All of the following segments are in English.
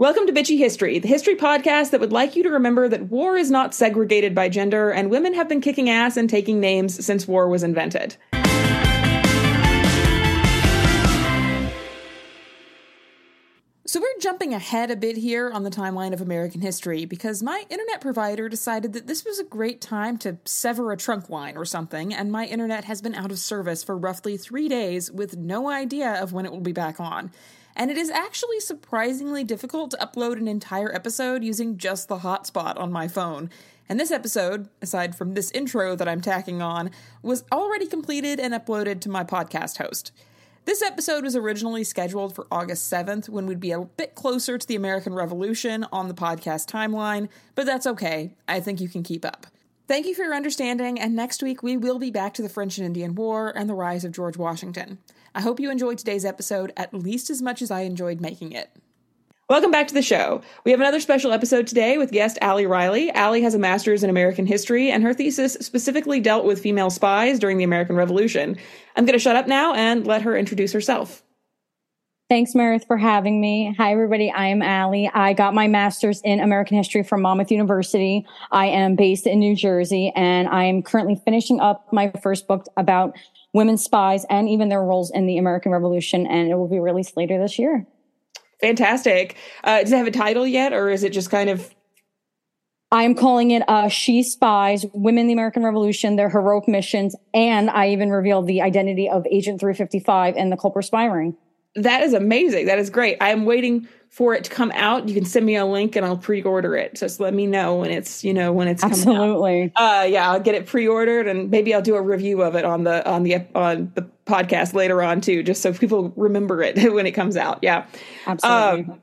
Welcome to Bitchy History, the history podcast that would like you to remember that war is not segregated by gender and women have been kicking ass and taking names since war was invented. So, we're jumping ahead a bit here on the timeline of American history because my internet provider decided that this was a great time to sever a trunk line or something, and my internet has been out of service for roughly three days with no idea of when it will be back on and it is actually surprisingly difficult to upload an entire episode using just the hotspot on my phone. And this episode, aside from this intro that I'm tacking on, was already completed and uploaded to my podcast host. This episode was originally scheduled for August 7th when we'd be a bit closer to the American Revolution on the podcast timeline, but that's okay. I think you can keep up. Thank you for your understanding, and next week we will be back to the French and Indian War and the rise of George Washington. I hope you enjoyed today's episode at least as much as I enjoyed making it. Welcome back to the show. We have another special episode today with guest Aly Riley. Aly has a master's in American history, and her thesis specifically dealt with female spies during the American Revolution. I'm going to shut up now and let her introduce herself. Thanks, Meredith, for having me. Hi, everybody. I am Aly. I got my master's in American history from Monmouth University. I am based in New Jersey, and I am currently finishing up my first book about women spies and even their roles in the American Revolution, and it will be released later this year. Fantastic. Uh, does it have a title yet, or is it just kind of? I am calling it uh, She Spies Women in the American Revolution, Their Heroic Missions, and I even revealed the identity of Agent 355 and the Culper spy ring. That is amazing. That is great. I am waiting for it to come out. You can send me a link and I'll pre-order it. Just let me know when it's, you know, when it's Absolutely. Uh yeah, I'll get it pre-ordered and maybe I'll do a review of it on the on the on the podcast later on too, just so people remember it when it comes out. Yeah. Absolutely. Um,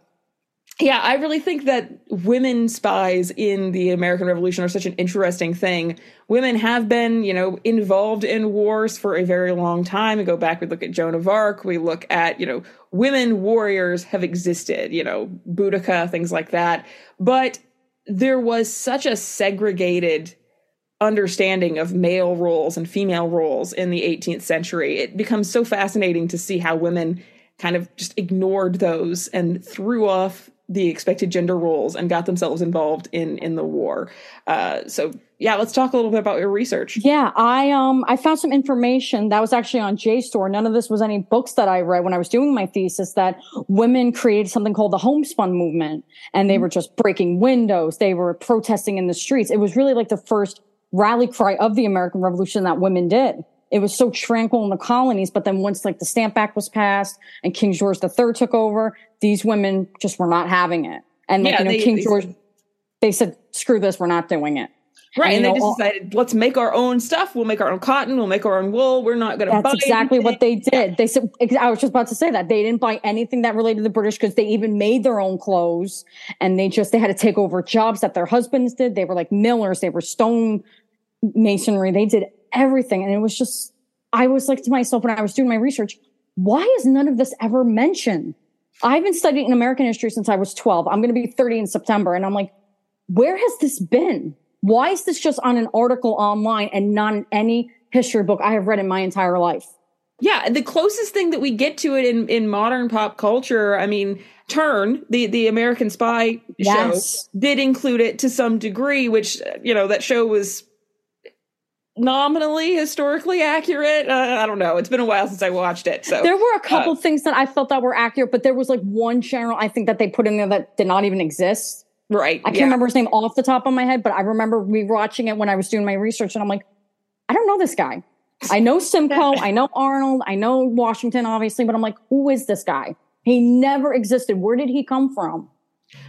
yeah, I really think that women spies in the American Revolution are such an interesting thing. Women have been, you know, involved in wars for a very long time. We go back, we look at Joan of Arc, we look at, you know, women warriors have existed, you know, Boudica, things like that. But there was such a segregated understanding of male roles and female roles in the 18th century. It becomes so fascinating to see how women kind of just ignored those and threw off the expected gender roles and got themselves involved in in the war. Uh, so yeah, let's talk a little bit about your research. Yeah, I um I found some information that was actually on JSTOR. None of this was any books that I read when I was doing my thesis. That women created something called the homespun movement, and they mm-hmm. were just breaking windows. They were protesting in the streets. It was really like the first rally cry of the American Revolution that women did it was so tranquil in the colonies. But then once like the Stamp Act was passed and King George III took over, these women just were not having it. And like, yeah, you know, they, King they, George, they said, screw this, we're not doing it. Right. And, and they know, just decided, let's make our own stuff. We'll make our own cotton. We'll make our own wool. We're not going to That's exactly anything. what they did. Yeah. They said, I was just about to say that they didn't buy anything that related to the British because they even made their own clothes and they just, they had to take over jobs that their husbands did. They were like millers. They were stone masonry. They did everything. And it was just, I was like to myself when I was doing my research, why is none of this ever mentioned? I've been studying American history since I was 12. I'm going to be 30 in September. And I'm like, where has this been? Why is this just on an article online and not in any history book I have read in my entire life? Yeah, the closest thing that we get to it in, in modern pop culture, I mean, Turn, the, the American Spy yes. show, did include it to some degree, which, you know, that show was nominally historically accurate. Uh, I don't know. It's been a while since I watched it. So there were a couple uh, things that I felt that were accurate, but there was like one general I think that they put in there that did not even exist. Right. I can't yeah. remember his name off the top of my head, but I remember rewatching it when I was doing my research, and I'm like, I don't know this guy. I know Simcoe, I know Arnold, I know Washington, obviously, but I'm like, who is this guy? He never existed. Where did he come from?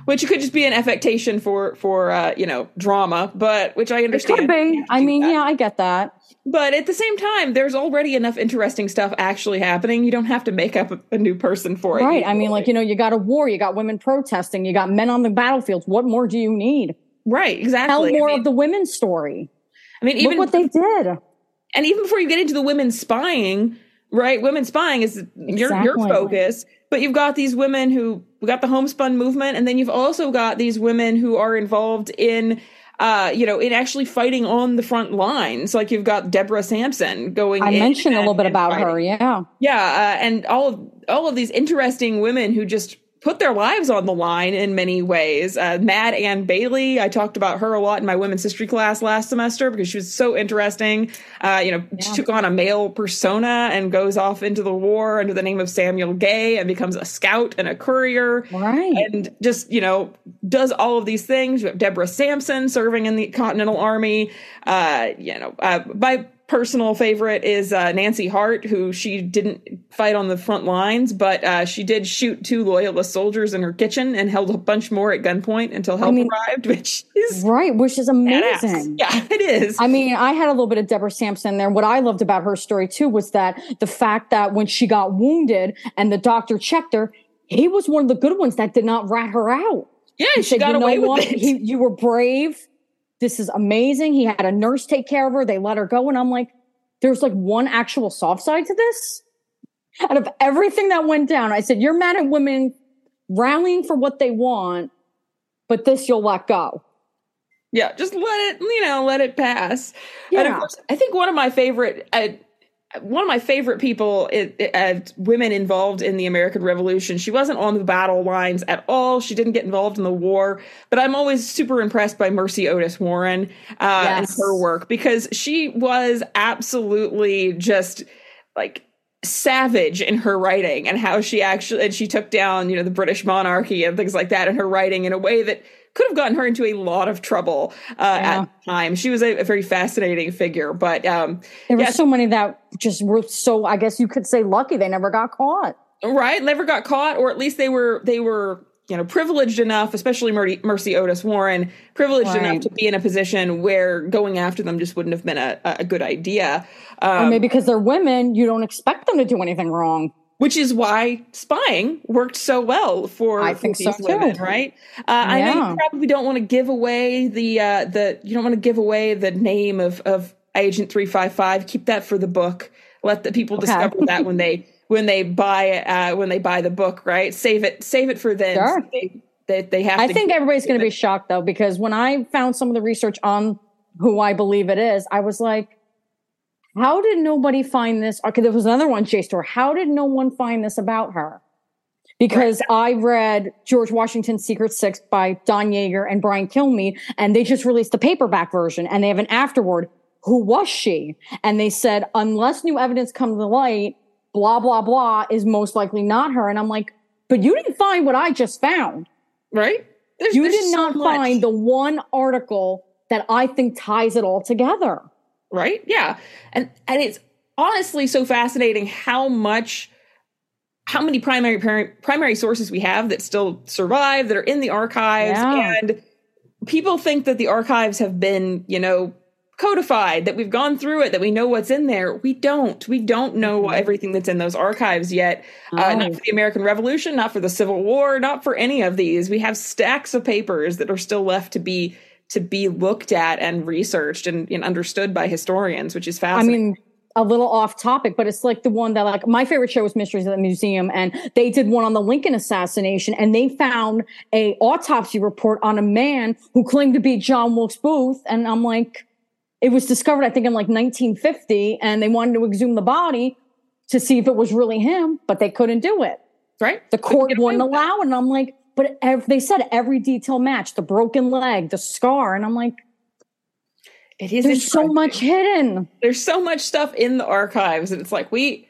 Which could just be an affectation for for uh, you know drama, but which I understand. It could be. I mean, that. yeah, I get that. But at the same time, there's already enough interesting stuff actually happening. You don't have to make up a, a new person for it. Right. I mean, like you know, you got a war, you got women protesting, you got men on the battlefields. What more do you need? Right. Exactly. Tell more I mean, of the women's story. I mean, even Look what they did. And even before you get into the women spying, right? Women spying is exactly. your your focus. But you've got these women who we got the homespun movement, and then you've also got these women who are involved in uh, you know, in actually fighting on the front lines. Like you've got Deborah Sampson going. I mentioned a little bit about fighting. her, yeah, yeah, uh, and all of all of these interesting women who just put their lives on the line in many ways. Uh, Mad Ann Bailey, I talked about her a lot in my women's history class last semester because she was so interesting. Uh, you know, yeah. she took on a male persona and goes off into the war under the name of Samuel Gay and becomes a scout and a courier. Right. And just, you know, does all of these things. You have Deborah Sampson serving in the Continental Army. Uh, you know, uh, by personal favorite is uh, Nancy Hart, who she didn't fight on the front lines, but uh, she did shoot two loyalist soldiers in her kitchen and held a bunch more at gunpoint until help I mean, arrived, which is right, which is amazing. Badass. Yeah, it is. I mean, I had a little bit of Deborah Sampson there. What I loved about her story too was that the fact that when she got wounded and the doctor checked her, he was one of the good ones that did not rat her out. Yeah, he she said, got away with it. He, you were brave this is amazing. He had a nurse take care of her. They let her go. And I'm like, there's like one actual soft side to this. Out of everything that went down, I said, you're mad at women rallying for what they want, but this you'll let go. Yeah, just let it, you know, let it pass. Yeah. And of course, I think one of my favorite, uh, one of my favorite people as women involved in the American Revolution. She wasn't on the battle lines at all. She didn't get involved in the war, but I'm always super impressed by Mercy Otis Warren uh, yes. and her work because she was absolutely just like savage in her writing and how she actually and she took down you know the British monarchy and things like that in her writing in a way that could have gotten her into a lot of trouble uh, yeah. at the time. She was a, a very fascinating figure, but um, there were so many that just were so. I guess you could say lucky they never got caught. Right, never got caught, or at least they were they were you know privileged enough, especially Mercy, Mercy Otis Warren, privileged right. enough to be in a position where going after them just wouldn't have been a, a good idea. Um, or maybe because they're women, you don't expect them to do anything wrong which is why spying worked so well for, I think these so women, too. right? Uh, yeah. I know you probably don't want to give away the uh, the you don't want to give away the name of of Agent Three Five Five. Keep that for the book. Let the people okay. discover that when they when they buy uh, when they buy the book, right? Save it save it for them. Sure. So they, they, they have. I think everybody's going to be shocked though because when I found some of the research on who I believe it is, I was like how did nobody find this? Okay, there was another one, JSTOR. How did no one find this about her? Because right. I read George Washington's Secret Six by Don Yaeger and Brian Kilmeade, and they just released the paperback version, and they have an afterword. Who was she? And they said, unless new evidence comes to light, blah blah blah is most likely not her. And I'm like, but you didn't find what I just found, right? There's, you there's did not find the one article that I think ties it all together right? Yeah. And and it's honestly so fascinating how much how many primary primary sources we have that still survive that are in the archives yeah. and people think that the archives have been, you know, codified, that we've gone through it, that we know what's in there. We don't. We don't know mm-hmm. everything that's in those archives yet. Oh. Uh, not for the American Revolution, not for the Civil War, not for any of these. We have stacks of papers that are still left to be to be looked at and researched and, and understood by historians, which is fascinating. I mean, a little off topic, but it's like the one that like my favorite show was Mysteries at the Museum, and they did one on the Lincoln assassination, and they found a autopsy report on a man who claimed to be John Wilkes Booth, and I'm like, it was discovered I think in like 1950, and they wanted to exhume the body to see if it was really him, but they couldn't do it. Right? The court wouldn't allow, it, and I'm like, but ev- they said every detail matched the broken leg, the scar. And I'm like, it is there's so much hidden. There's so much stuff in the archives. And it's like, we,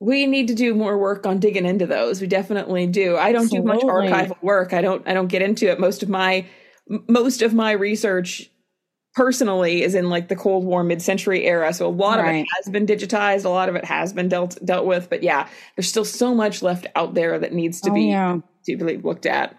we need to do more work on digging into those. We definitely do. I don't Absolutely. do much archival work. I don't, I don't get into it. Most of my, most of my research personally is in like the Cold War mid-century era. So a lot right. of it has been digitized, a lot of it has been dealt dealt with, but yeah, there's still so much left out there that needs to oh, be yeah deeply looked at.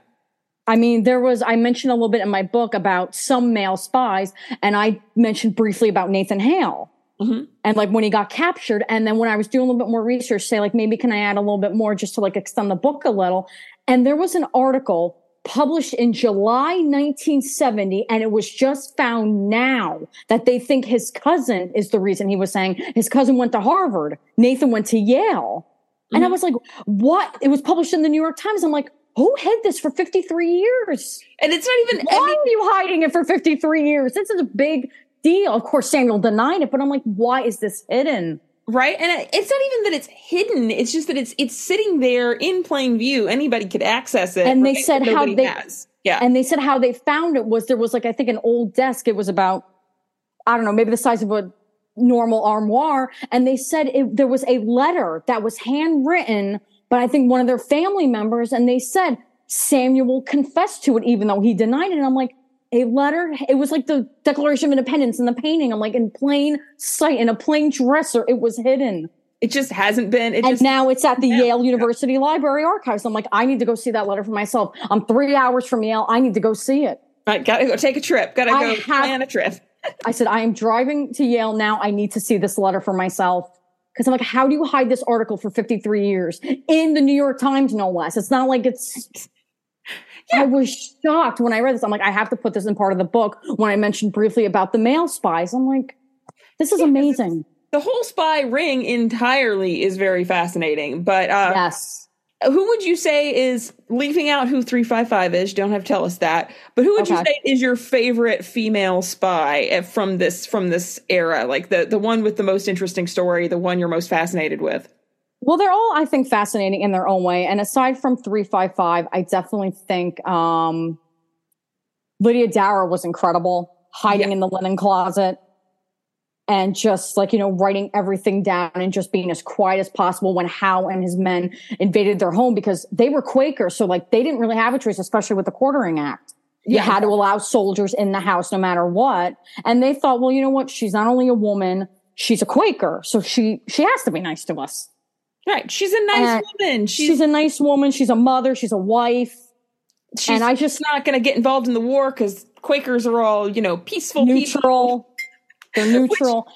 I mean, there was, I mentioned a little bit in my book about some male spies, and I mentioned briefly about Nathan Hale. Mm-hmm. And like when he got captured, and then when I was doing a little bit more research, say like maybe can I add a little bit more just to like extend the book a little? And there was an article published in July 1970, and it was just found now that they think his cousin is the reason he was saying his cousin went to Harvard, Nathan went to Yale. And I mm-hmm. was like, what? It was published in the New York Times. I'm like, who hid this for 53 years? And it's not even. Why are you hiding it for 53 years? This is a big deal. Of course, Samuel denied it, but I'm like, why is this hidden? Right? And it's not even that it's hidden. It's just that it's it's sitting there in plain view. Anybody could access it. And they said how they has. Yeah. And they said how they found it was there was like I think an old desk. It was about I don't know, maybe the size of a normal armoire. And they said it, there was a letter that was handwritten by I think one of their family members. And they said Samuel confessed to it, even though he denied it. And I'm like, a letter. It was like the Declaration of Independence in the painting. I'm like in plain sight in a plain dresser. It was hidden. It just hasn't been. It and just, now it's at the yeah. Yale University Library Archives. I'm like, I need to go see that letter for myself. I'm three hours from Yale. I need to go see it. I gotta go take a trip. Gotta I go have, plan a trip. I said, I am driving to Yale now. I need to see this letter for myself. Cause I'm like, how do you hide this article for 53 years in the New York Times, no less? It's not like it's yeah. I was shocked when I read this. I'm like, I have to put this in part of the book. When I mentioned briefly about the male spies, I'm like, this is yeah, amazing. The whole spy ring entirely is very fascinating. But uh, yes, who would you say is leaving out who 355 is? Don't have to tell us that. But who would okay. you say is your favorite female spy from this from this era? Like the the one with the most interesting story, the one you're most fascinated with? Well, they're all, I think, fascinating in their own way. And aside from 355, I definitely think um, Lydia Darragh was incredible, hiding yeah. in the linen closet and just like, you know, writing everything down and just being as quiet as possible when Howe and his men invaded their home because they were Quakers. So, like, they didn't really have a choice, especially with the Quartering Act. You yeah. had to allow soldiers in the house no matter what. And they thought, well, you know what? She's not only a woman, she's a Quaker. So she, she has to be nice to us. Right. She's a nice and woman. She's, she's, a nice woman. She's a mother. She's a wife. She's and I just not going to get involved in the war because Quakers are all, you know, peaceful neutral. People. They're neutral. Which,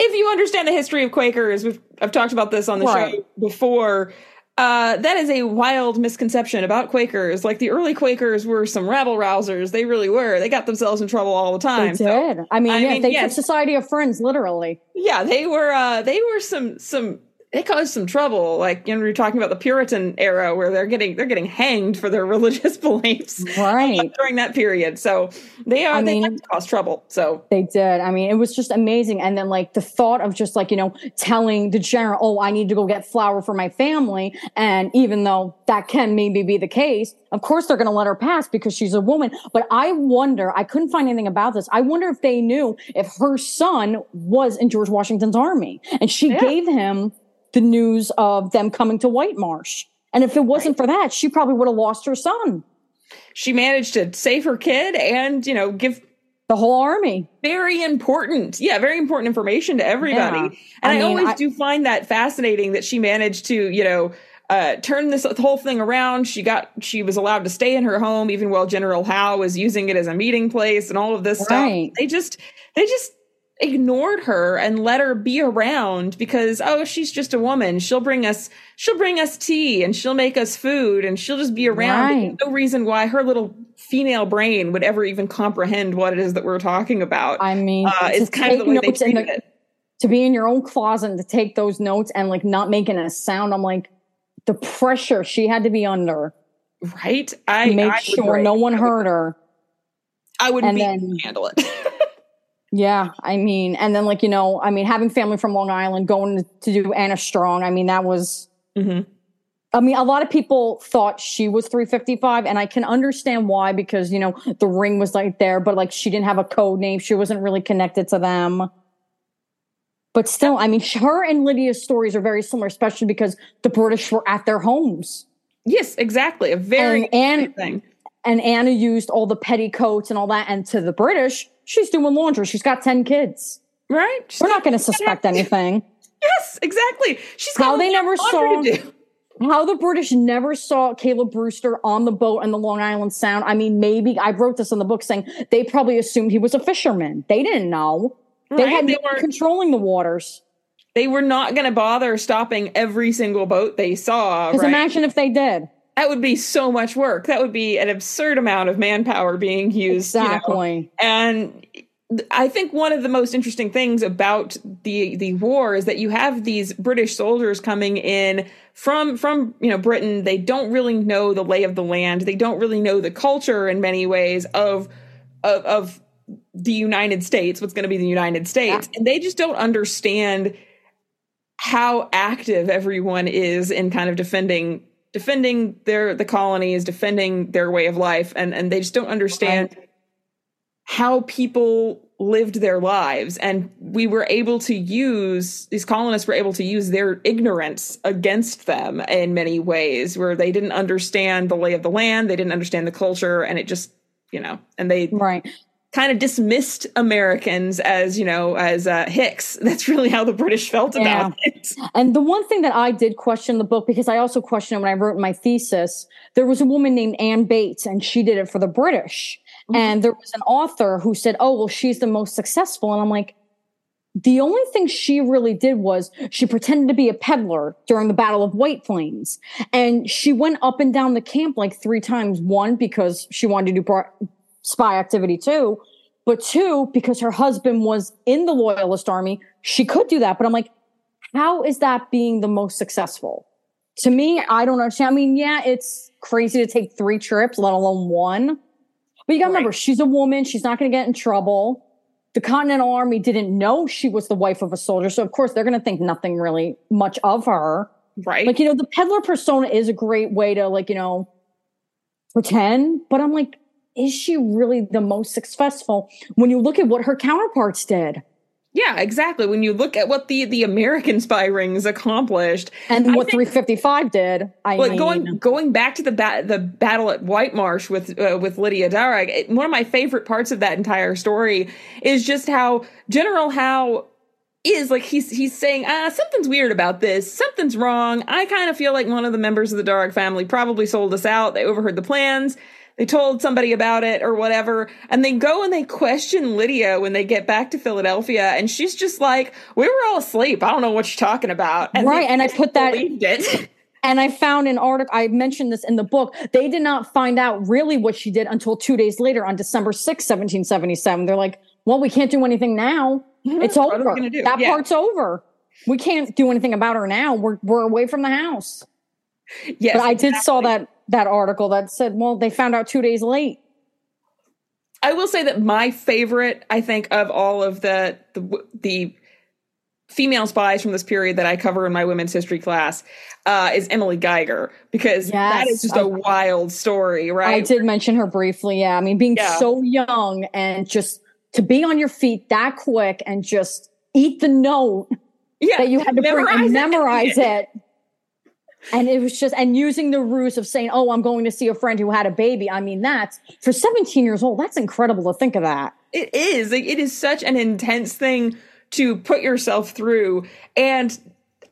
if you understand the history of Quakers, we've, I've talked about this on the right. show before. Uh, that is a wild misconception about Quakers. Like the early Quakers were some rabble rousers. They really were. They got themselves in trouble all the time. They did. So, I mean, I yeah, mean, they yes. Society of Friends, literally. Yeah, they were. Uh, they were some some it caused some trouble. Like you know, we are talking about the Puritan era where they're getting they're getting hanged for their religious beliefs, right? during that period, so they are I they mean, caused trouble. So they did. I mean, it was just amazing. And then like the thought of just like you know telling the general, "Oh, I need to go get flour for my family," and even though that can maybe be the case, of course they're going to let her pass because she's a woman. But I wonder, I couldn't find anything about this. I wonder if they knew if her son was in George Washington's army and she yeah. gave him the news of them coming to White Marsh. And if it wasn't right. for that, she probably would have lost her son. She managed to save her kid and, you know, give the whole army. Very important. Yeah, very important information to everybody. Yeah. And I, mean, always I, do find that fascinating that she managed to, you know, uh, turn this whole thing around. She got, she was allowed to stay in her home even while General Howe was using it as a meeting place and all of this right. stuff. They just, they just ignored her and let her be around because oh she's just a woman. She'll bring us she'll bring us tea and she'll make us food and she'll just be around. Right. no reason why her little female brain would ever even comprehend what it is that we're talking about. I mean uh, it's kind of the way they treated the, it. to be in your own closet and to take those notes and like not making a sound. I'm like the pressure she had to be under right? I make sure no one heard her. I wouldn't and be then, able to handle it Yeah, I mean, and then like you know, I mean, having family from Long Island, going to do Anna Strong, I mean, that was. Mm-hmm. I mean, a lot of people thought she was 355, and I can understand why because you know the ring was like there, but like she didn't have a code name, she wasn't really connected to them. But still, I mean, her and Lydia's stories are very similar, especially because the British were at their homes. Yes, exactly. A very and, and, and Anna used all the petticoats and all that, and to the British, She's doing laundry. She's got 10 kids. Right? She's We're not going to suspect anything. Yes, exactly. She's how they never saw how the British never saw Caleb Brewster on the boat in the Long Island Sound. I mean, maybe I wrote this in the book saying they probably assumed he was a fisherman. They didn't know. They right? had they were controlling the waters. They were not going to bother stopping every single boat they saw. Because right? imagine if they did. That would be so much work. That would be an absurd amount of manpower being used. Exactly. You know? And I think one of the most interesting things about the the war is that you have these British soldiers coming in from from you know Britain. They don't really know the lay of the land. They don't really know the culture in many ways of of, of the United States. What's going to be the United States, yeah. and they just don't understand how active everyone is in kind of defending defending their the colonies, defending their way of life, and and they just don't understand right. how people lived their lives and we were able to use these colonists were able to use their ignorance against them in many ways where they didn't understand the lay of the land they didn't understand the culture and it just you know and they right kind of dismissed Americans as, you know, as uh, Hicks. That's really how the British felt yeah. about it. And the one thing that I did question the book, because I also questioned it when I wrote my thesis, there was a woman named Anne Bates, and she did it for the British. Mm-hmm. And there was an author who said, oh, well, she's the most successful. And I'm like, the only thing she really did was she pretended to be a peddler during the Battle of White Plains. And she went up and down the camp like three times. One, because she wanted to do spy activity too. But two, because her husband was in the loyalist army, she could do that. But I'm like, how is that being the most successful? To me, I don't understand. I mean, yeah, it's crazy to take three trips, let alone one. But you gotta right. remember, she's a woman. She's not gonna get in trouble. The Continental Army didn't know she was the wife of a soldier. So of course they're gonna think nothing really much of her. Right. Like, you know, the peddler persona is a great way to like, you know, pretend. But I'm like, is she really the most successful when you look at what her counterparts did? Yeah, exactly. When you look at what the the American spy rings accomplished, and what think, 355 did, I well, mean, going going back to the ba- the battle at White Marsh with uh, with Lydia Darragh, it, one of my favorite parts of that entire story is just how General Howe is like he's he's saying ah something's weird about this something's wrong i kind of feel like one of the members of the darragh family probably sold us out they overheard the plans they told somebody about it or whatever. And they go and they question Lydia when they get back to Philadelphia. And she's just like, we were all asleep. I don't know what you're talking about. And right. And I put that. And I found an article, I mentioned this in the book. They did not find out really what she did until two days later on December 6, 1777. They're like, well, we can't do anything now. Mm-hmm. It's over. That yeah. part's over. We can't do anything about her now. We're, we're away from the house. Yes. But I did exactly. saw that that article that said, well, they found out two days late. I will say that my favorite, I think, of all of the the, the female spies from this period that I cover in my women's history class uh, is Emily Geiger because yes, that is just a wild story, right? I did mention her briefly. Yeah, I mean, being yeah. so young and just to be on your feet that quick and just eat the note yeah, that you had to bring and memorize it. it and it was just, and using the ruse of saying, Oh, I'm going to see a friend who had a baby. I mean, that's for 17 years old. That's incredible to think of that. It is. Like, it is such an intense thing to put yourself through. And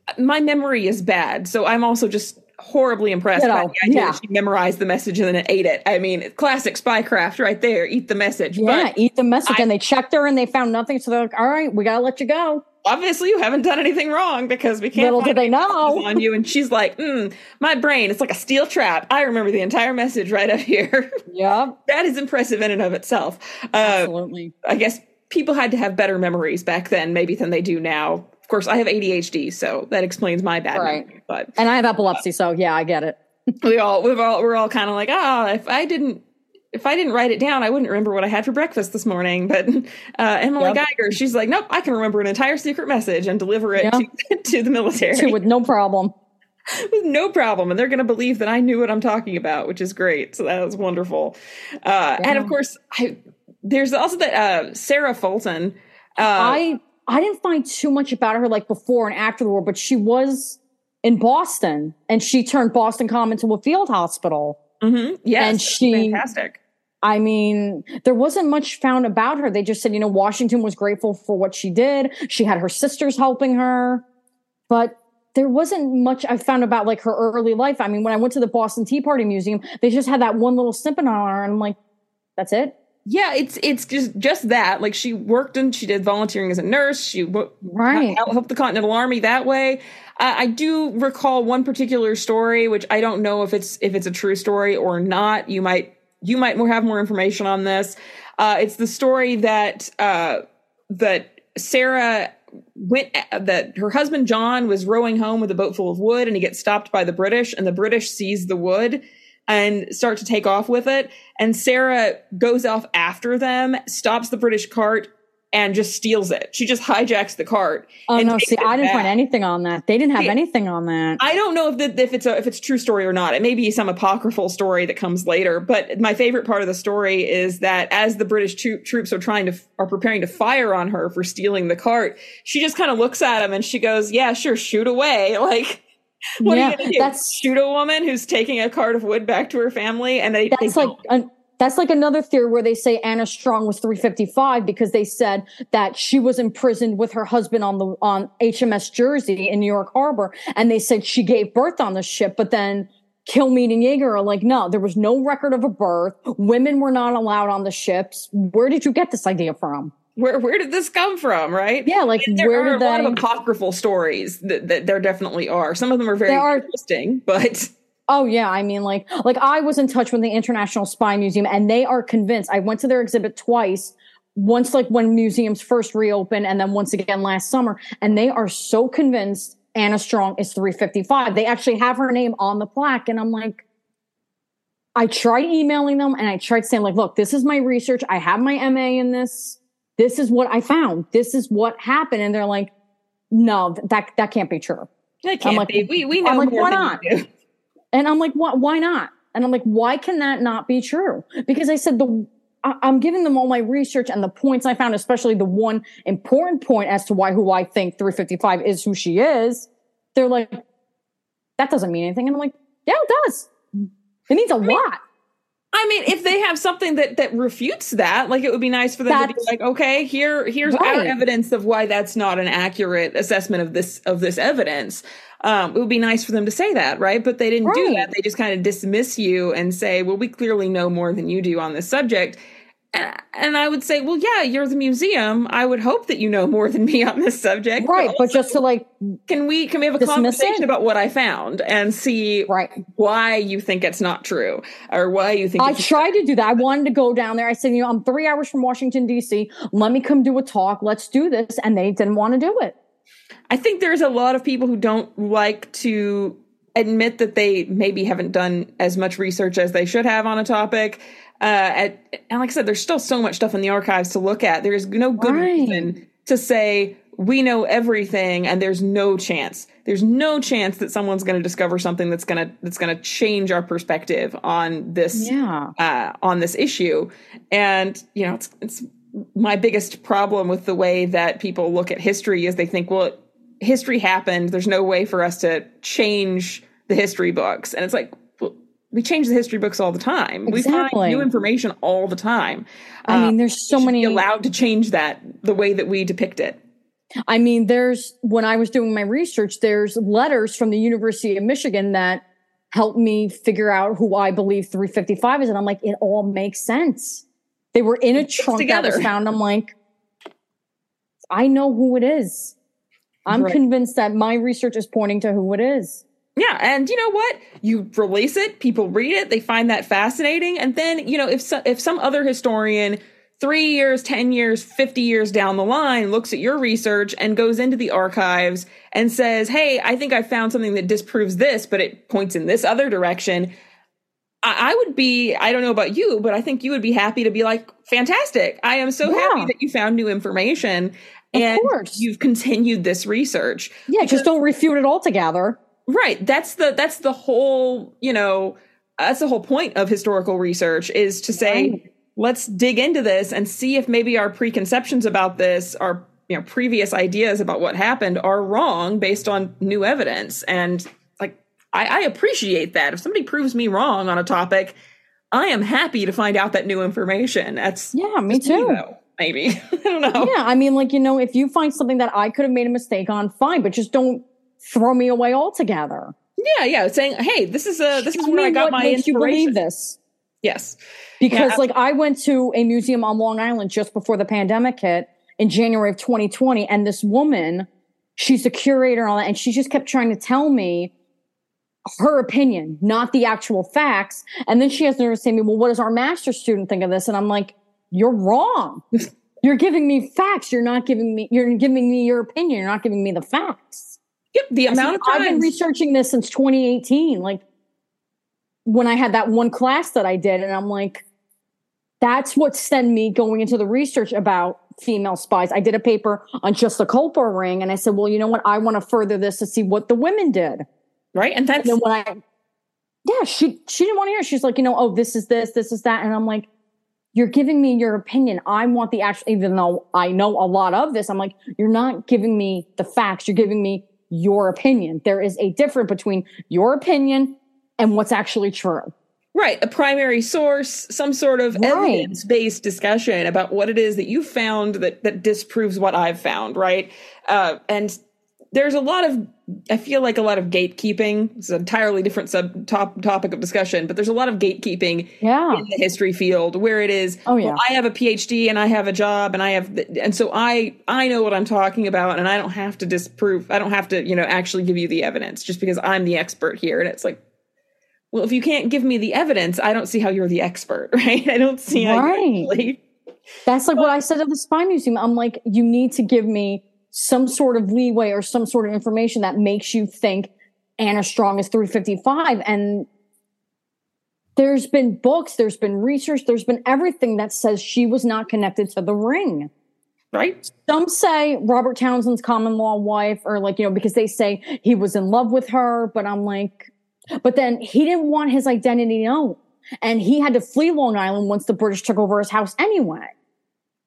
uh, my memory is bad. So I'm also just horribly impressed you know, by the idea yeah. that she memorized the message and then ate it. I mean, classic spycraft right there. Eat the message. Yeah, but eat the message. I, and they checked her and they found nothing. So they're like, all right, we got to let you go obviously you haven't done anything wrong because we can't. Little do they know on you. And she's like, mm, my brain, it's like a steel trap. I remember the entire message right up here. Yeah, that is impressive in and of itself. Uh, Absolutely. I guess people had to have better memories back then, maybe than they do now. Of course, I have ADHD, so that explains my bad right. memory. But and I have epilepsy, so yeah, I get it. we all we've all we're all kind of like, ah, oh, if I didn't if I didn't write it down, I wouldn't remember what I had for breakfast this morning. But uh, Emily yep. Geiger, she's like, nope, I can remember an entire secret message and deliver it yep. to, to, the military with no problem. with no problem, and they're going to believe that I knew what I'm talking about, which is great. So that was wonderful. Uh, yeah. And of course, I, there's also that uh, Sarah Fulton. Uh, I I didn't find too much about her like before and after the war, but she was in Boston, and she turned Boston Common into a field hospital. Mm-hmm. Yes, and she fantastic. I mean, there wasn't much found about her. They just said, you know, Washington was grateful for what she did. She had her sisters helping her, but there wasn't much I found about like her early life. I mean, when I went to the Boston Tea Party Museum, they just had that one little snippet on her, and I'm like, that's it. Yeah, it's it's just just that. Like she worked and she did volunteering as a nurse. She w- right helped the Continental Army that way. Uh, I do recall one particular story, which I don't know if it's if it's a true story or not. You might you might more have more information on this. Uh, it's the story that uh, that Sarah went that her husband John was rowing home with a boat full of wood, and he gets stopped by the British, and the British seize the wood and start to take off with it. And Sarah goes off after them, stops the British cart, and just steals it. She just hijacks the cart. Oh no, see, I didn't back. find anything on that. They didn't have see, anything on that. I don't know if the, if it's a if it's a true story or not. It may be some apocryphal story that comes later. But my favorite part of the story is that as the British troops are trying to are preparing to fire on her for stealing the cart, she just kind of looks at him and she goes, "Yeah, sure, shoot away." Like. What yeah, are you gonna do? That's, Shoot a woman who's taking a cart of wood back to her family, and they. That's they like an, that's like another theory where they say Anna Strong was 355 because they said that she was imprisoned with her husband on the on HMS Jersey in New York Harbor, and they said she gave birth on the ship, but then Kilmeade and Yaeger are like, no, there was no record of a birth. Women were not allowed on the ships. Where did you get this idea from? Where where did this come from? Right? Yeah, like and there where are did a lot of apocryphal stories that, that there definitely are. Some of them are very are, interesting, but Oh yeah, I mean like like I was in touch with the International Spy Museum and they are convinced. I went to their exhibit twice. Once like when museums first reopened and then once again last summer and they are so convinced Anna Strong is 355. They actually have her name on the plaque and I'm like I tried emailing them and I tried saying like look, this is my research. I have my MA in this. This is what I found. This is what happened and they're like no, that that can't be true. It can't like, be. We we know I'm like, why not? And I'm like, what? Why not? And I'm like, why can that not be true? Because I said the I'm giving them all my research and the points I found, especially the one important point as to why who I think 355 is who she is. They're like, that doesn't mean anything. And I'm like, yeah, it does. It means a I mean, lot. I mean, if they have something that that refutes that, like it would be nice for them that's, to be like, okay, here here's right. our evidence of why that's not an accurate assessment of this of this evidence. Um, it would be nice for them to say that, right? But they didn't right. do that. They just kind of dismiss you and say, well, we clearly know more than you do on this subject. And, I would say, well, yeah, you're the museum. I would hope that you know more than me on this subject. Right. But, but just to like, can we, can we have a conversation it? about what I found and see right. why you think it's not true or why you think I tried to do that. I wanted to go down there. I said, you know, I'm three hours from Washington, DC. Let me come do a talk. Let's do this. And they didn't want to do it. I think there's a lot of people who don't like to admit that they maybe haven't done as much research as they should have on a topic. Uh, at, and like I said, there's still so much stuff in the archives to look at. There's no good right. reason to say we know everything and there's no chance. There's no chance that someone's going to discover something that's going to that's going to change our perspective on this yeah. uh, on this issue. And you know, it's it's my biggest problem with the way that people look at history is they think, well, history happened. There's no way for us to change the history books. And it's like, we change the history books all the time. Exactly. We find new information all the time. I mean, there's uh, so many allowed to change that the way that we depict it. I mean, there's when I was doing my research, there's letters from the University of Michigan that helped me figure out who I believe 355 is. And I'm like, it all makes sense. They were in a trunk together. that was found. I'm like, I know who it is. I'm right. convinced that my research is pointing to who it is. Yeah, and you know what? You release it, people read it, they find that fascinating, and then you know if so, if some other historian three years, 10 years, 50 years down the line looks at your research and goes into the archives and says, Hey, I think I found something that disproves this, but it points in this other direction. I, would be, I don't know about you, but I think you would be happy to be like, fantastic. I am so yeah. happy that you found new information and course. you've continued this research. Yeah, because, just don't refute it altogether. Right. That's the that's the whole, you know, that's the whole point of historical research is to say, right. let's dig into this and see if maybe our preconceptions about this, our you know, previous ideas about what happened are wrong based on new evidence. And like I, I appreciate that. If somebody proves me wrong on a topic, I am happy to find out that new information. That's yeah, me too. Me, maybe. I don't know. Yeah, I mean, like you know, if you find something that I could have made a mistake on, fine, but just don't throw me away altogether. Yeah, yeah, saying, hey, this is uh, a this is where I got my makes. You believe this? Yes, because yeah, like I went to a museum on Long Island just before the pandemic hit in January of 2020, and this woman, she's a curator on that, and she just kept trying to tell me her opinion, not the actual facts. And then she has the to say to me, well, what does our master student think of this? And I'm like, you're wrong. you're giving me facts. You're not giving me, you're giving me your opinion. You're not giving me the facts. Yep. The amount of times. I've been researching this since 2018. Like when I had that one class that I did, and I'm like, that's what sent me going into the research about female spies. I did a paper on just the Culper ring, and I said, well, you know what? I want to further this to see what the women did. Right, and that's and when I, yeah, she she didn't want to hear. She's like, you know, oh, this is this, this is that, and I'm like, you're giving me your opinion. I want the actual, even though I know a lot of this, I'm like, you're not giving me the facts. You're giving me your opinion. There is a difference between your opinion and what's actually true. Right, a primary source, some sort of right. evidence-based discussion about what it is that you found that that disproves what I've found, right? Uh, and there's a lot of I feel like a lot of gatekeeping. It's an entirely different sub top topic of discussion, but there's a lot of gatekeeping yeah. in the history field where it is. Oh yeah, well, I have a PhD and I have a job and I have, and so I I know what I'm talking about and I don't have to disprove. I don't have to you know actually give you the evidence just because I'm the expert here. And it's like, well, if you can't give me the evidence, I don't see how you're the expert, right? I don't see how right. That's like what I said at the Spy Museum. I'm like, you need to give me some sort of leeway or some sort of information that makes you think Anna Strong is 355. And there's been books, there's been research, there's been everything that says she was not connected to the ring. Right. Some say Robert Townsend's common law wife, or like, you know, because they say he was in love with her, but I'm like, but then he didn't want his identity known. And he had to flee Long Island once the British took over his house anyway.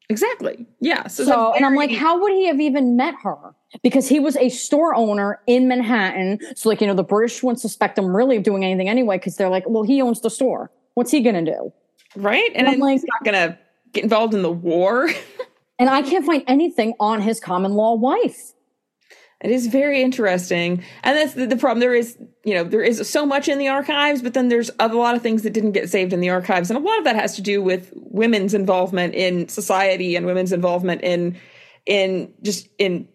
Exactly. Yeah. So, so and I'm like, how would he have even met her? Because he was a store owner in Manhattan. So, like, you know, the British wouldn't suspect him really of doing anything anyway, because they're like, well, he owns the store. What's he going to do? Right. And, and I'm like, he's not going to get involved in the war. and I can't find anything on his common law wife. It is very interesting. And that's the, the, problem. There is, you know, there is so much in the archives, but then there's a lot of things that didn't get saved in the archives. And a lot of that has to do with women's involvement in society and women's involvement in, in just in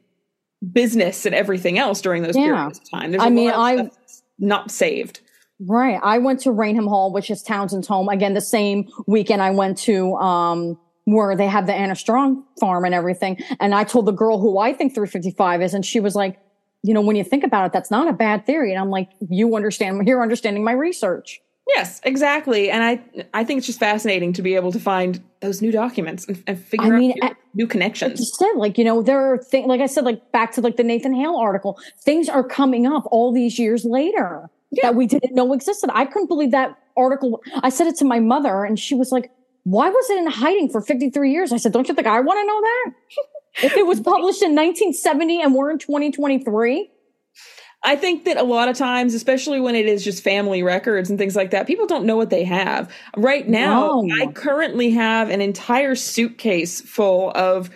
business and everything else during those yeah. periods of time. There's I mean, I not saved. Right. I went to Raynham Hall, which is Townsend's home. Again, the same weekend I went to, um, where they have the Anna Strong farm and everything. And I told the girl who I think 355 is, and she was like, you know, when you think about it, that's not a bad theory. And I'm like, you understand, you're understanding my research. Yes, exactly. And I, I think it's just fascinating to be able to find those new documents and, and figure I mean, out new, new connections. Like said, like, you know, there are things, like I said, like back to like the Nathan Hale article, things are coming up all these years later yeah. that we didn't know existed. I couldn't believe that article. I said it to my mother and she was like, why was it in hiding for 53 years? I said, don't you think I want to know that? if it was published in 1970 and we're in 2023? I think that a lot of times, especially when it is just family records and things like that, people don't know what they have. Right now, no. I currently have an entire suitcase full of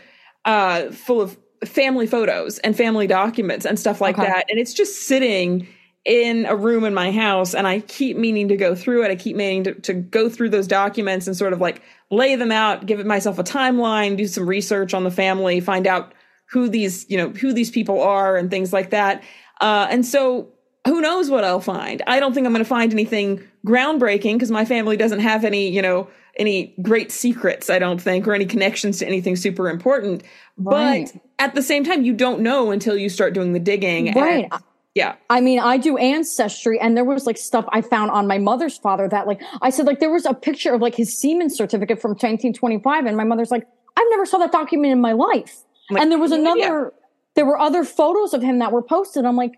uh full of family photos and family documents and stuff like okay. that. And it's just sitting in a room in my house and I keep meaning to go through it. I keep meaning to, to go through those documents and sort of like lay them out, give myself a timeline, do some research on the family, find out who these, you know, who these people are and things like that. Uh, and so who knows what I'll find? I don't think I'm going to find anything groundbreaking because my family doesn't have any, you know, any great secrets, I don't think, or any connections to anything super important. Right. But at the same time, you don't know until you start doing the digging. Right. And, yeah. I mean, I do ancestry and there was like stuff I found on my mother's father that like, I said like there was a picture of like his seaman certificate from 1925 and my mother's like, I've never saw that document in my life. Like, and there was another, yeah. there were other photos of him that were posted. I'm like,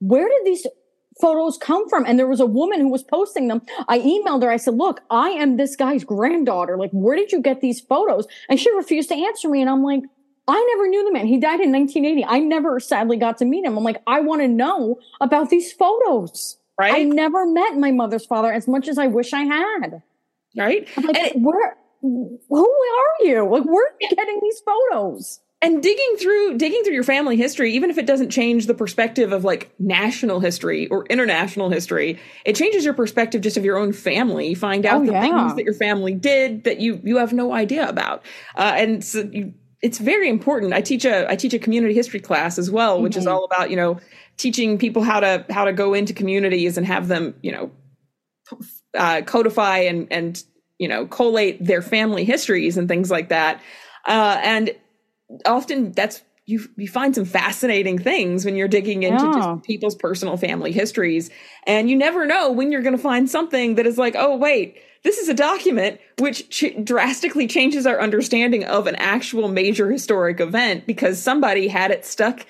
where did these photos come from? And there was a woman who was posting them. I emailed her. I said, look, I am this guy's granddaughter. Like, where did you get these photos? And she refused to answer me. And I'm like, I never knew the man. He died in 1980. I never sadly got to meet him. I'm like, I want to know about these photos. Right. I never met my mother's father as much as I wish I had. Right. I'm like, and where, who are you? Like, where are you getting these photos? And digging through, digging through your family history, even if it doesn't change the perspective of like national history or international history, it changes your perspective just of your own family. You find out oh, the yeah. things that your family did that you you have no idea about, uh, and so you it's very important. I teach a I teach a community history class as well, which mm-hmm. is all about you know teaching people how to how to go into communities and have them you know uh, codify and and you know collate their family histories and things like that. Uh, and often that's you you find some fascinating things when you're digging into yeah. just people's personal family histories, and you never know when you're going to find something that is like, oh wait this is a document which ch- drastically changes our understanding of an actual major historic event because somebody had it stuck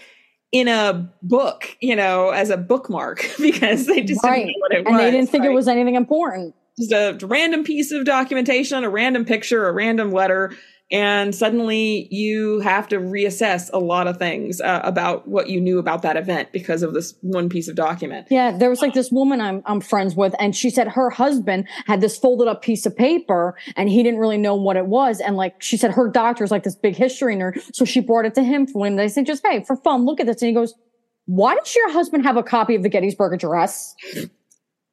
in a book, you know, as a bookmark because they just right. didn't know what it and was. And they didn't think right? it was anything important. just a random piece of documentation, a random picture, a random letter, and suddenly you have to reassess a lot of things uh, about what you knew about that event because of this one piece of document. Yeah, there was like this woman I'm I'm friends with, and she said her husband had this folded up piece of paper, and he didn't really know what it was. And like she said, her doctor's like this big history nerd, so she brought it to him for when they said, "Just hey, for fun, look at this." And he goes, "Why does your husband have a copy of the Gettysburg Address?"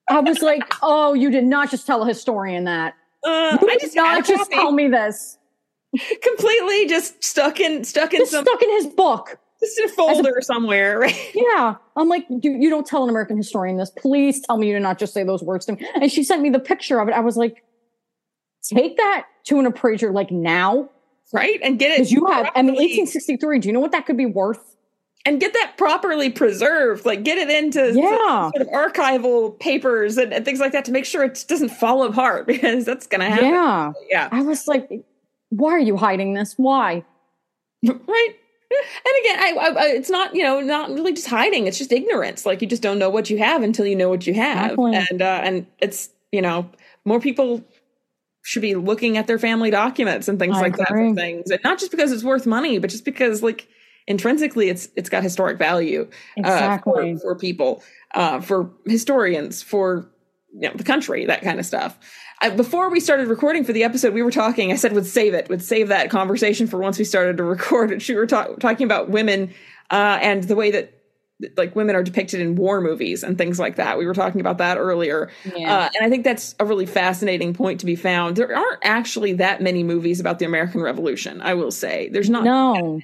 I was like, "Oh, you did not just tell a historian that. Uh, You I did just not just tell me this. completely just stuck in stuck in It's some stuck in his book." just in a folder somewhere, right? Yeah. I'm like, you, you don't tell an American historian this. Please tell me you did not just say those words to me. And she sent me the picture of it. I was like, take that to an appraiser like now. Right? And get it Because you have, I mean, 1863, do you know what that could be worth? and get that properly preserved. Like get it into Yeah. sort of archival papers and, and things like that to make sure it doesn't fall apart because that's gonna happen. Yeah. yeah. I was like, why are you hiding this? Why? right and again I, I, I it's not you know not really just hiding it's just ignorance like you just don't know what you have until you know what you have Exactly. and uh and it's you know more people should be looking at their family documents and things I like that agree. for things and not just because it's worth money but just because like intrinsically it's it's got historic value Exactly. uh, for, for people uh for historians for you know the country that kind of stuff I, before we started recording for the episode, we were talking. I said, "Would save it. Would save that conversation for once we started to record." And she were ta- talking about women uh, and the way that like women are depicted in war movies and things like that. We were talking about that earlier, Yeah. uh, and I think that's a really fascinating point to be found. There aren't actually that many movies about the American Revolution. I will say there's not. no.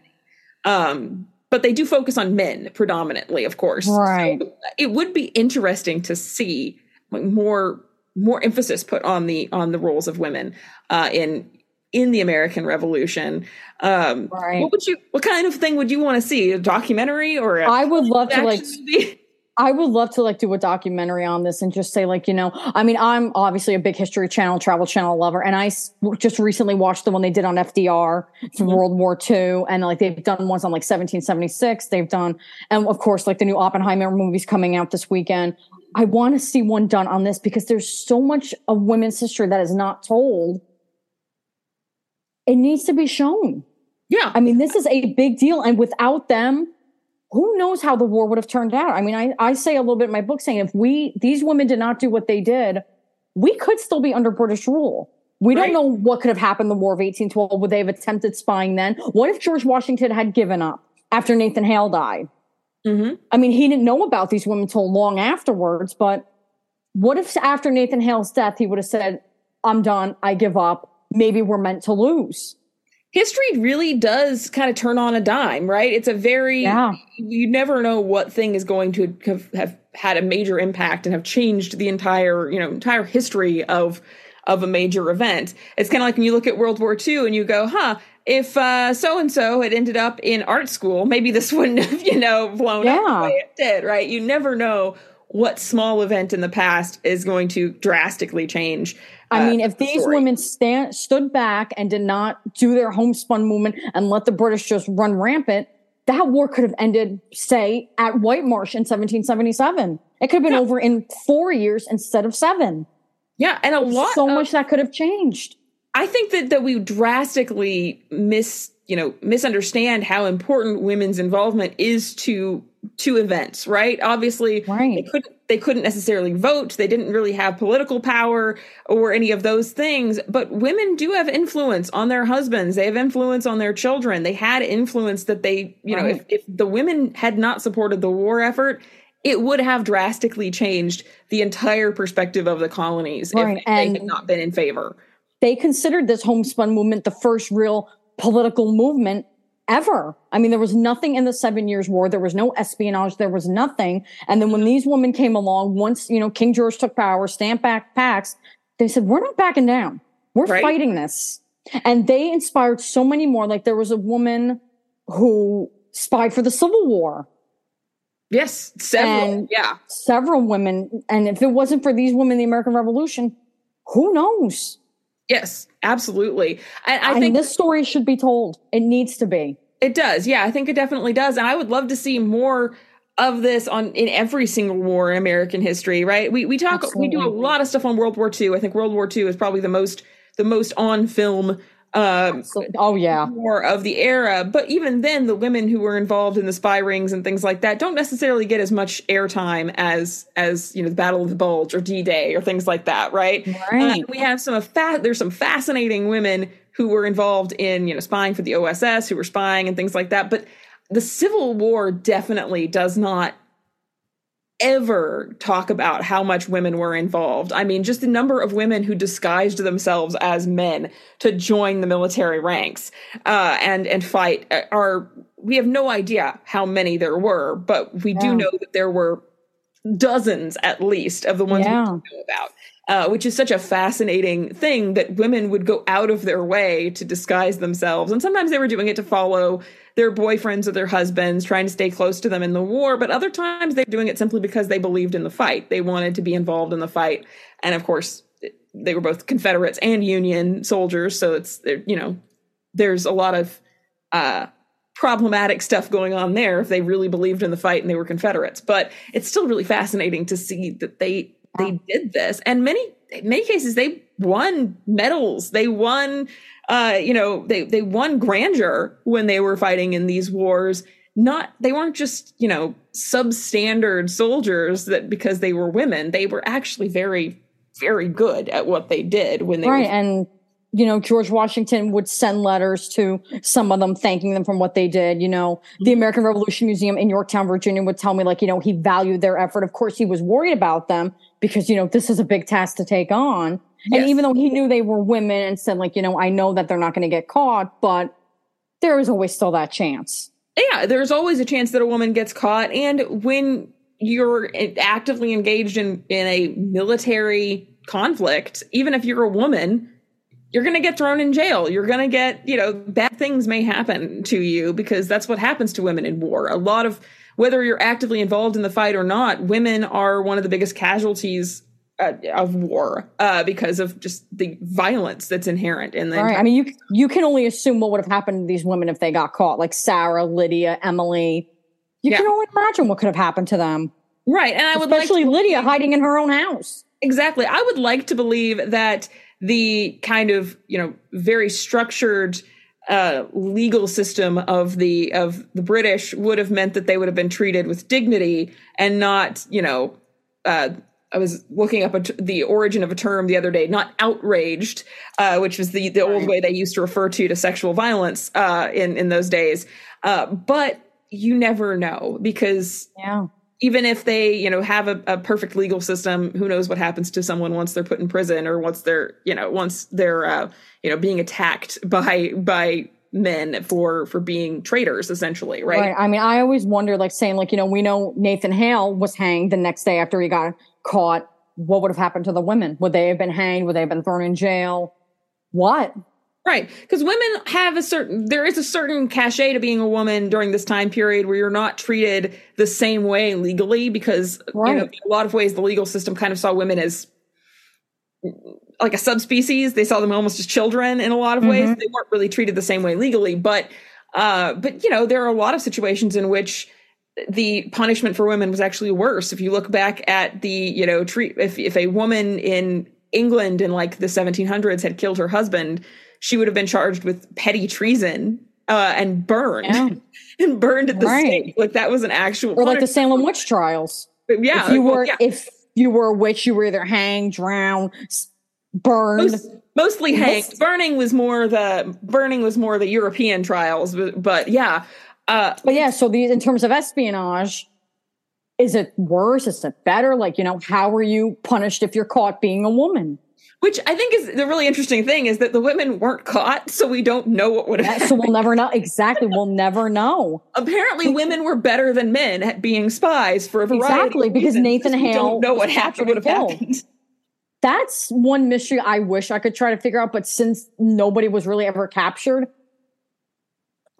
Um, but they do focus on men predominantly, of course. Right. So it would be interesting to see like more more emphasis put on the on the roles of women uh, in in the American Revolution. Um, Right. What would you? What kind of thing would you want to see? A documentary or a I would love to like movie? I would love to like do a documentary on this and just say like, you know, I mean, I'm obviously a big history channel, travel channel lover. And I s- just recently watched the one they did on FDR from Mhm. World War II. And like they've done ones on like 1776. They've done, and of course, like the new Oppenheimer movies coming out this weekend. I want to see one done on this because there's so much of women's history that is not told. It needs to be shown. Yeah, I mean, this is a big deal. And without them, who knows how the war would have turned out? I mean, I, I say a little bit in my book saying if we, these women did not do what they did, we could still be under British rule. We Right. don't know what could have happened in the War of 1812. Would they have attempted spying then? What if George Washington had given up after Nathan Hale died? Hmm I mean, he didn't know about these women till long afterwards, but what if after Nathan Hale's death, he would have said, I'm done, I give up. Maybe we're meant to lose. history really does kind of turn on a dime, right? It's a very Yeah. you never know what thing is going to have, have had a major impact and have changed the entire you know entire history of of a major event. It's kind of like when you look at World War II and you go, huh. If so and so had ended up in art school, maybe this wouldn't have, you know, blown up Yeah. the way it did, right? You never know what small event in the past is going to drastically change. I uh, mean, if the these story. women stand, stood back and did not do their homespun movement and let the British just run rampant, that war could have ended, say, at White Marsh in 1777. It could have been Yeah. over in four years instead of seven. yeah, and a lot so of, much that could have changed. I think that that we drastically miss, you know, misunderstand how important women's involvement is to to events, right? Obviously, they Right. couldn't they couldn't necessarily vote. They didn't really have political power or any of those things, but women do have influence on their husbands. They have influence on their children. They had influence that they, you know, if, Right. if the women had not supported the war effort, it would have drastically changed the entire perspective of the colonies Right, if they had not been in favor. They considered this homespun movement the first real political movement ever. I mean, there was nothing in the Seven Years' War. There was no espionage. There was nothing. And then when these women came along, once, you know, King George took power, stamped back Pax, they said, we're not backing down. We're Right. fighting this. And they inspired so many more. Like there was a woman who spied for the Civil War. Yes, several. And- yeah, Several women. And if it wasn't for these women the American Revolution, who knows? Yes, absolutely. And I, I think mean, this story should be told. It needs to be. It does. Yeah, I think it definitely does. And I would love to see more of this on in every single war in American history, right? We we talk Absolutely. we do a lot of stuff on World War II. I think World War II is probably the most the most on film um oh yeah. more of the era. But even then the women who were involved in the spy rings and things like that don't necessarily get as much airtime as as you know the battle of the bulge or d-day or things like that right, right. Uh, we have some fa- there's some fascinating women who were involved in you know spying for the oss who were spying and things like that. But the civil war definitely does not ever talk about how much women were involved. I mean, just the number of women who disguised themselves as men to join the military ranks uh, and and fight uh, are we have no idea how many there were, but we yeah. do know that there were dozens at least of the ones yeah. we know about. Uh, which is such a fascinating thing that women would go out of their way to disguise themselves. And sometimes they were doing it to follow their boyfriends or their husbands, trying to stay close to them in the war. But other times they're doing it simply because they believed in the fight. They wanted to be involved in the fight. And of course, they were both Confederates and Union soldiers. So it's, you know, there's a lot of uh, problematic stuff going on there if they really believed in the fight and they were Confederates. But it's still really fascinating to see that they they did this. And many in many cases they won medals. They won uh, you know, they they won grandeur when they were fighting in these wars. Not they weren't just you know substandard soldiers that because they were women. They were actually very very good at what they did when they right were- and you know, George Washington would send letters to some of them thanking them for what they did. You know, the mm-hmm. American Revolution Museum in Yorktown, Virginia would tell me, like, you know, he valued their effort. Of course, he was worried about them because, you know, this is a big task to take on. Yes. And even though he knew they were women and said, like, you know, I know that they're not going to get caught, but there is always still that chance. Yeah, there's always a chance that a woman gets caught. And when you're actively engaged in, in a military conflict, even if you're a woman, you're going to get thrown in jail. You're going to get, you know, bad things may happen to you because that's what happens to women in war. A lot of, whether you're actively involved in the fight or not, women are one of the biggest casualties uh, of war uh, because of just the violence that's inherent in the. Right. I mean, you you can only assume what would have happened to these women if they got caught, like Sarah, Lydia, Emily. You yeah. can only imagine what could have happened to them. Right, and I would especially like Lydia hiding in her own house. Exactly. I would like to believe that the kind of you know very structured uh, legal system of the of the British would have meant that they would have been treated with dignity and not you know uh, I was looking up the origin of a term the other day, not outraged, uh, which was the the old way they used to refer to to sexual violence uh, in in those days. Uh, but you never know because yeah. even if they you know have a, a, perfect legal system, who knows what happens to someone once they're put in prison or once they're you know once they're uh, you know being attacked by by men for for being traitors essentially right? right i mean i always wonder like saying like you know we know nathan hale was hanged the next day after he got caught what would have happened to the women would they have been hanged would they have been thrown in jail what right because women have a certain there is a certain cachet to being a woman during this time period where you're not treated the same way legally because right. you know a lot of ways the legal system kind of saw women as like a subspecies. They saw them almost as children in a lot of ways. Mm-hmm. They weren't really treated the same way legally, but uh, but you know, there are a lot of situations in which the punishment for women was actually worse. If you look back at the, you know, treat if if a woman in England in like the 1700s had killed her husband, she would have been charged with petty treason uh, and burned yeah. and burned at the right. stake. Like that was an actual, or like the Salem witch trials. But yeah, if you were well, yeah. if you were a witch, you were either hanged, drowned, burned. Most, mostly hanged. Most, burning was more the burning was more the European trials, but, but yeah. Uh, but yeah, so these in terms of espionage, is it worse? Is it better? Like, you know, how are you punished if you're caught being a woman? Which I think is the really interesting thing is that the women weren't caught, so we don't know what would happen. So we'll never know. Exactly. We'll never know. Apparently, women were better than men at being spies for a variety Exactly, because Nathan Hale don't know what happened would have happened. That's one mystery I wish I could try to figure out, but since nobody was really ever captured,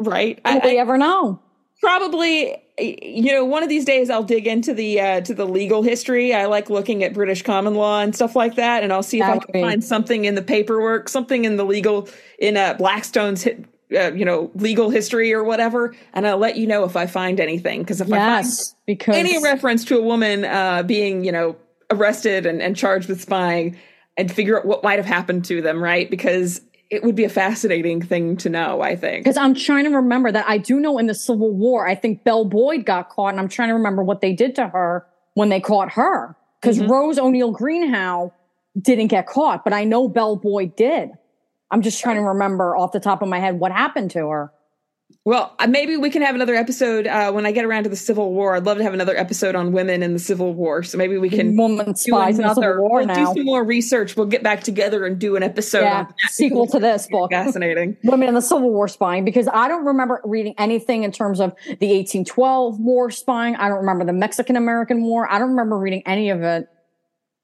right? Nobody I, ever know. Probably you know, one of these days I'll dig into the uh, to the legal history. I like looking at British common law and stuff like that, and I'll see if I can find something in the paperwork, something in the legal in uh, Blackstone's uh, you know legal history or whatever, and I'll let you know if I find anything. Because if yes, I find because any reference to a woman uh, being you know arrested and, and charged with spying, and figure out what might have happened to them, right? Because it would be a fascinating thing to know, I think. Because I'm trying to remember that I do know in the Civil War, I think Belle Boyd got caught, and I'm trying to remember what they did to her when they caught her. Because mm-hmm. Rose O'Neill Greenhow didn't get caught, but I know Belle Boyd did. I'm just trying to remember off the top of my head what happened to her. Well, uh, maybe we can have another episode uh, when I get around to the Civil War. I'd love to have another episode on women in the Civil War. So maybe we can woman spies the Civil War we'll now. do some more research. We'll get back together and do an episode. Yeah, sequel to this book. Fascinating. women in the Civil War spying because I don't remember reading anything in terms of the 1812 war spying. I don't remember the Mexican American War. I don't remember reading any of it.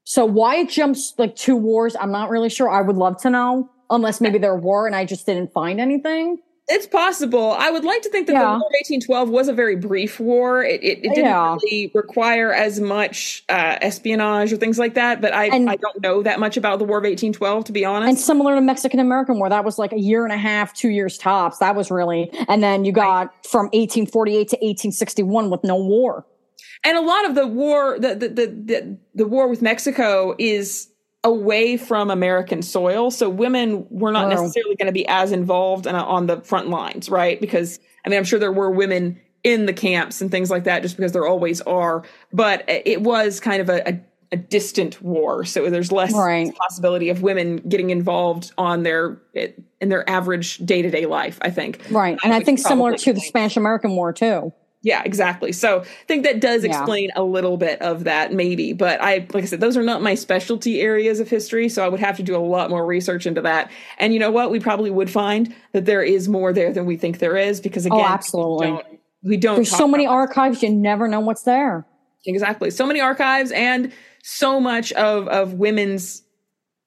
So why it jumps like two wars, I'm not really sure. I would love to know, unless maybe there were and I just didn't find anything. It's possible. I would like to think that yeah. the War of 1812 was a very brief war. It, it, it didn't yeah. really require as much uh, espionage or things like that. But I, and, I don't know that much about the War of 1812, to be honest. And similar to Mexican American War, that was like a year and a half, two years tops. That was really, and then you got right. from 1848 to 1861 with no war. And a lot of the war, the the the, the, the war with Mexico is away from American soil. So women were not oh. necessarily going to be as involved and on the front lines, right? Because I mean, I'm sure there were women in the camps and things like that, just because there always are. But it was kind of a, a, a distant war, so there's less right. possibility of women getting involved on their in their average day to day life. I think, right, and I think similar to the Spanish American War too. Yeah, exactly. So I think that does explain yeah. a little bit of that, maybe. But I, like I said, those are not my specialty areas of history. So I would have to do a lot more research into that. And you know what? We probably would find that there is more there than we think there is because, oh, again, oh, absolutely. we don't. We don't There's so many archives, you never know what's there. Exactly. So many archives and so much of, of women's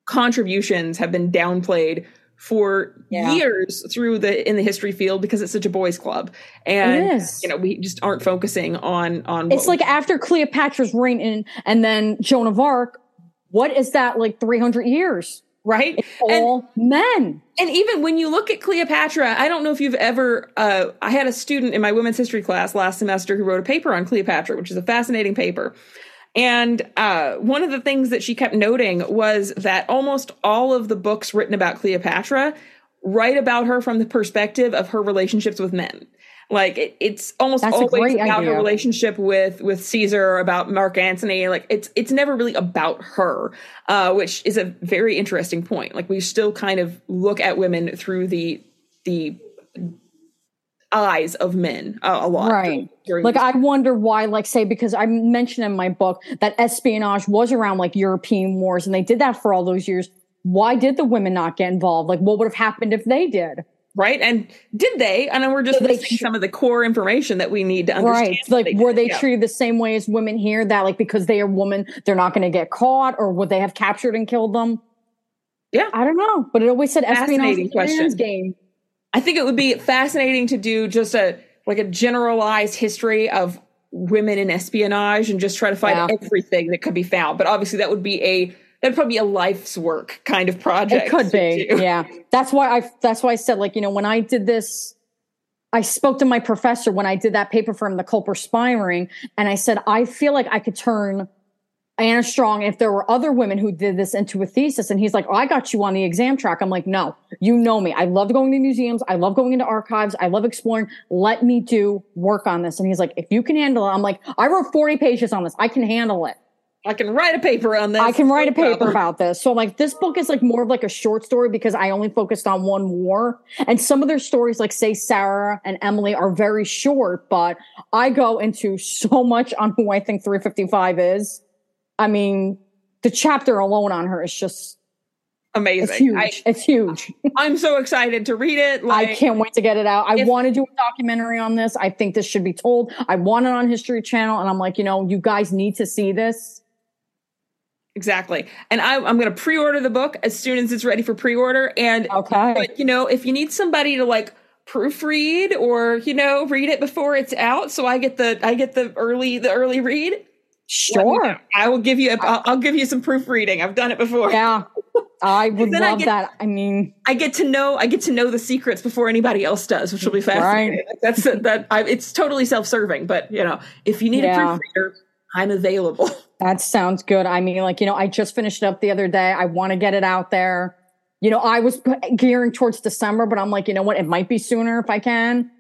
contributions have been downplayed for yeah. years through the in the history field because it's such a boys club. And you know we just aren't focusing on on it's like after cleopatra's reign in, and then joan of arc what is that like 300 years? Right? It's all and, men. and even when you look at cleopatra i don't know if you've ever uh, i had a student in my women's history class last semester who wrote a paper on cleopatra which is a fascinating paper and uh, one of the things that she kept noting was that almost all of the books written about Cleopatra write about her from the perspective of her relationships with men. Like it, it's almost That's always about idea. her relationship with with Caesar, about Mark Antony. Like it's it's never really about her, uh, which is a very interesting point. Like we still kind of look at women through the the eyes of men uh, a lot. Right. During, during like I wonder why, like say, because I mentioned in my book that espionage was around like European wars and they did that for all those years. Why did the women not get involved? Like what would have happened if they did? Right. And did they? And then we're just missing tr- some of the core information that we need to understand. Right. Like they were they yeah. treated the same way as women here that like because they are women, they're not going to get caught or would they have captured and killed them? Yeah. I don't know. But it always said espionage question. game. I think it would be fascinating to do just a like a generalized history of women in espionage and just try to find yeah. everything that could be found. But obviously, that would be a that'd probably be a life's work kind of project. It could be, do. yeah. That's why I that's why I said like you know when I did this. I spoke to my professor when I did that paper for him, the Culper spy ring, and I said, I feel like I could turn Anna Strong if there were other women who did this into a thesis. And he's like, Oh, I got you on the exam track. I'm like, No, you know me. I love going to museums. I love going into archives. I love exploring. Let me do work on this. And he's like, If you can handle it, I'm like, I wrote 40 pages on this. I can handle it. I can write a paper on this. I can write a paper about this. So like this book is like more of like a short story because I only focused on one war. And some of their stories, like say Sarah and Emily are very short, but I go into so much on who I think 355 is I mean, the chapter alone on her is just amazing. It's huge. I, it's huge. I'm so excited to read it. Like, I can't wait to get it out. I want to do a documentary on this. I think this should be told. I want it on History Channel, and I'm like, you know, you guys need to see this. Exactly. And I, am going to pre-order the book as soon as it's ready for pre-order. And okay, but, you know, if you need somebody to like proofread or you know read it before it's out so i get the i get the early the early read Sure. i will give you a, I'll, I'll give you some proofreading i've done it before Yeah. I would then I love get- that. I mean, i get to know i get to know the secrets before anybody else does which will be fascinating that's that I, it's totally self-serving but you know if you need Yeah. a proofreader i'm available that sounds good. I mean, like, you know, I just finished it up the other day. I want to get it out there. You know, I was gearing towards December, but I'm like, you know what? It might be sooner if I can.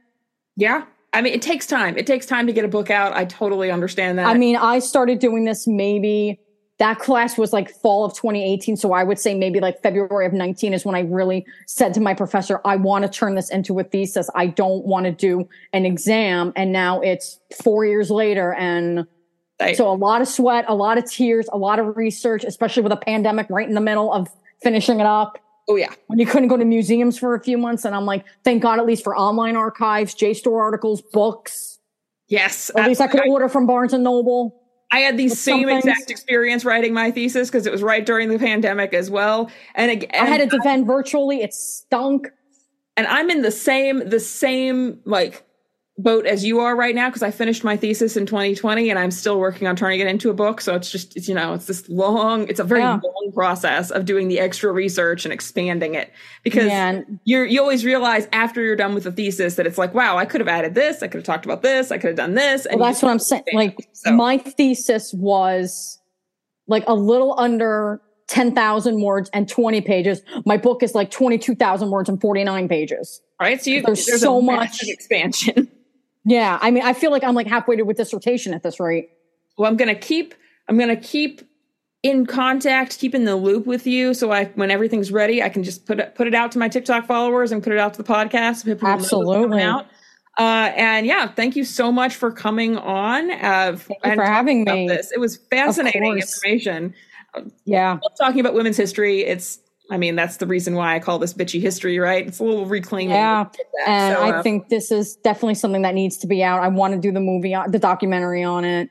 yeah i mean it takes time it takes time to get a book out i totally understand that I mean, I started doing this maybe that class was like fall of 2018. So I would say maybe like February of 19 is when I really said to my professor, I want to turn this into a thesis. I don't want to do an exam. And now it's four years later. And I- so a lot of sweat, a lot of tears, a lot of research, especially with a pandemic right in the middle of finishing it up oh yeah when you couldn't go to museums for a few months. And I'm like, thank God at least for online archives, JSTOR articles, books. yes At least I could order from Barnes and Noble. I had the same exact experience writing my thesis because it was right during the pandemic as well. And again, I had to defend virtually. It stunk. and I'm in the same the same like boat as you are right now because I finished my thesis in 2020 and I'm still working on turning it into a book. So it's just it's you know it's this long it's a very Yeah. long process of doing the extra research and expanding it because Man, you're you always realize after you're done with the thesis that it's like wow I could have added this I could have talked about this I could have done this and well, that's what I'm saying. Like So- my thesis was like a little under 10,000 words and 20 pages. My book is like 22,000 words and 49 pages. right so you, there's there's, so much- expansion. Yeah. I mean, I feel like I'm like halfway to with dissertation at this rate. well i'm gonna keep i'm gonna keep in contact keep in the loop with you so i when everything's ready i can just put it put it out to my tiktok followers and put it out to the podcast so people know it's coming Absolutely. out. uh and yeah thank you so much for coming on uh Thank you and for having me. this it was fascinating information Yeah. talking about women's history it's i mean that's the reason why i call this bitchy history right it's a little reclaiming Yeah. And So, I uh, think this is definitely something that needs to be out. I want to do the movie, the documentary on it.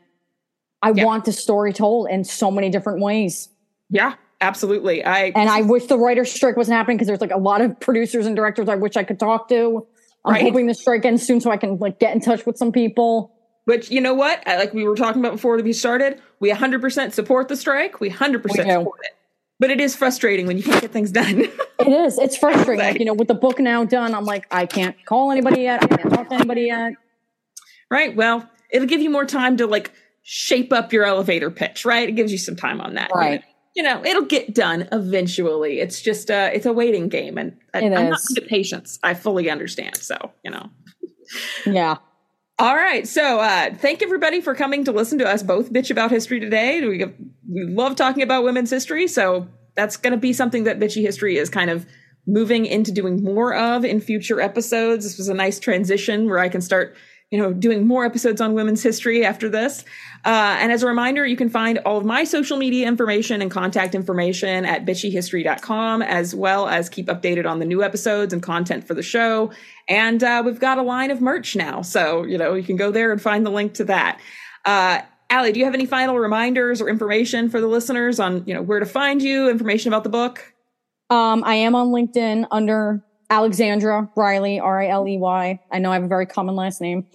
I Yeah. want the story told in so many different ways. yeah absolutely i And I wish the writer's strike wasn't happening because there's like a lot of producers and directors I wish I could talk to. I'm Right. hoping the strike ends soon so I can like get in touch with some people. Which you know what, I- like we were talking about before we started, we 100% support the strike. We 100% We support it. But it is frustrating when you can't get things done. It is. It's frustrating. Like, you know, with the book now done, I'm like, I can't call anybody yet. I can't talk to anybody yet. right? Well, it'll give you more time to like shape up your elevator pitch, right? It gives you some time on that. Right. You know, it'll get done eventually. It's just uh it's a waiting game and I, I'm not at patience. I fully understand. So, you know. Yeah. All right. So, uh, thank everybody for coming to listen to us both bitch about history today. We, we love talking about women's history. So, that's going to be something that bitchy history is kind of moving into doing more of in future episodes. This was a nice transition where I can start, you know, doing more episodes on women's history after this. Uh, and as a reminder, you can find all of my social media information and contact information at bitchyhistory.com, as well as keep updated on the new episodes and content for the show. And uh, we've got a line of merch now. So, you know, you can go there and find the link to that. Uh, Aly, do you have any final reminders or information for the listeners on, you know, where to find you, information about the book? Um, I am on LinkedIn under Alexandra Riley, R I L E Y. I know I have a very common last name.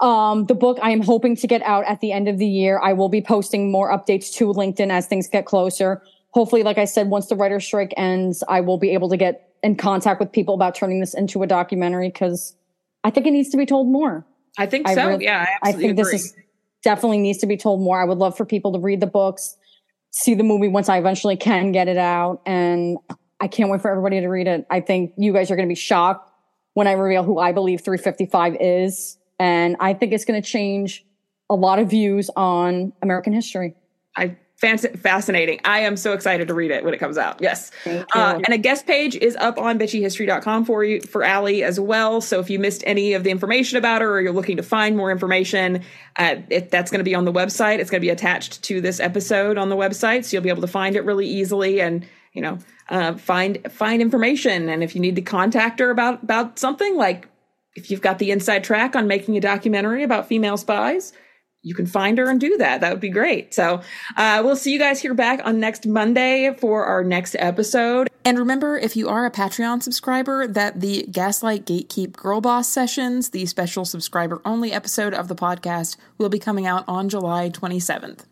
Um, the book I am hoping to get out at the end of the year. I will be posting more updates to LinkedIn as things get closer. Hopefully, like I said, once the writer's strike ends, I will be able to get in contact with people about turning this into a documentary because I think it needs to be told more. I think I so. really- yeah, I I think this is definitely needs to be told more. I would love for people to read the books, see the movie once I eventually can get it out, and I can't wait for everybody to read it. I think you guys are going to be shocked when I reveal who I believe 355 is, and I think it's going to change a lot of views on American history. I fascinating. I am so excited to read it when it comes out. Yes. Uh, and a guest page is up on bitchyhistory.com for you for Aly as well. So if you missed any of the information about her or you're looking to find more information, uh, if that's going to be on the website, it's going to be attached to this episode on the website, so you'll be able to find it really easily and you know uh, find find information. And if you need to contact her about about something like if you've got the inside track on making a documentary about female spies, you can find her and do that. That would be great. So uh, we'll see you guys here back on next Monday for our next episode. And remember, if you are a Patreon subscriber, that the Gaslight Gatekeep Girl Boss sessions, the special subscriber only episode of the podcast, will be coming out on July 27th.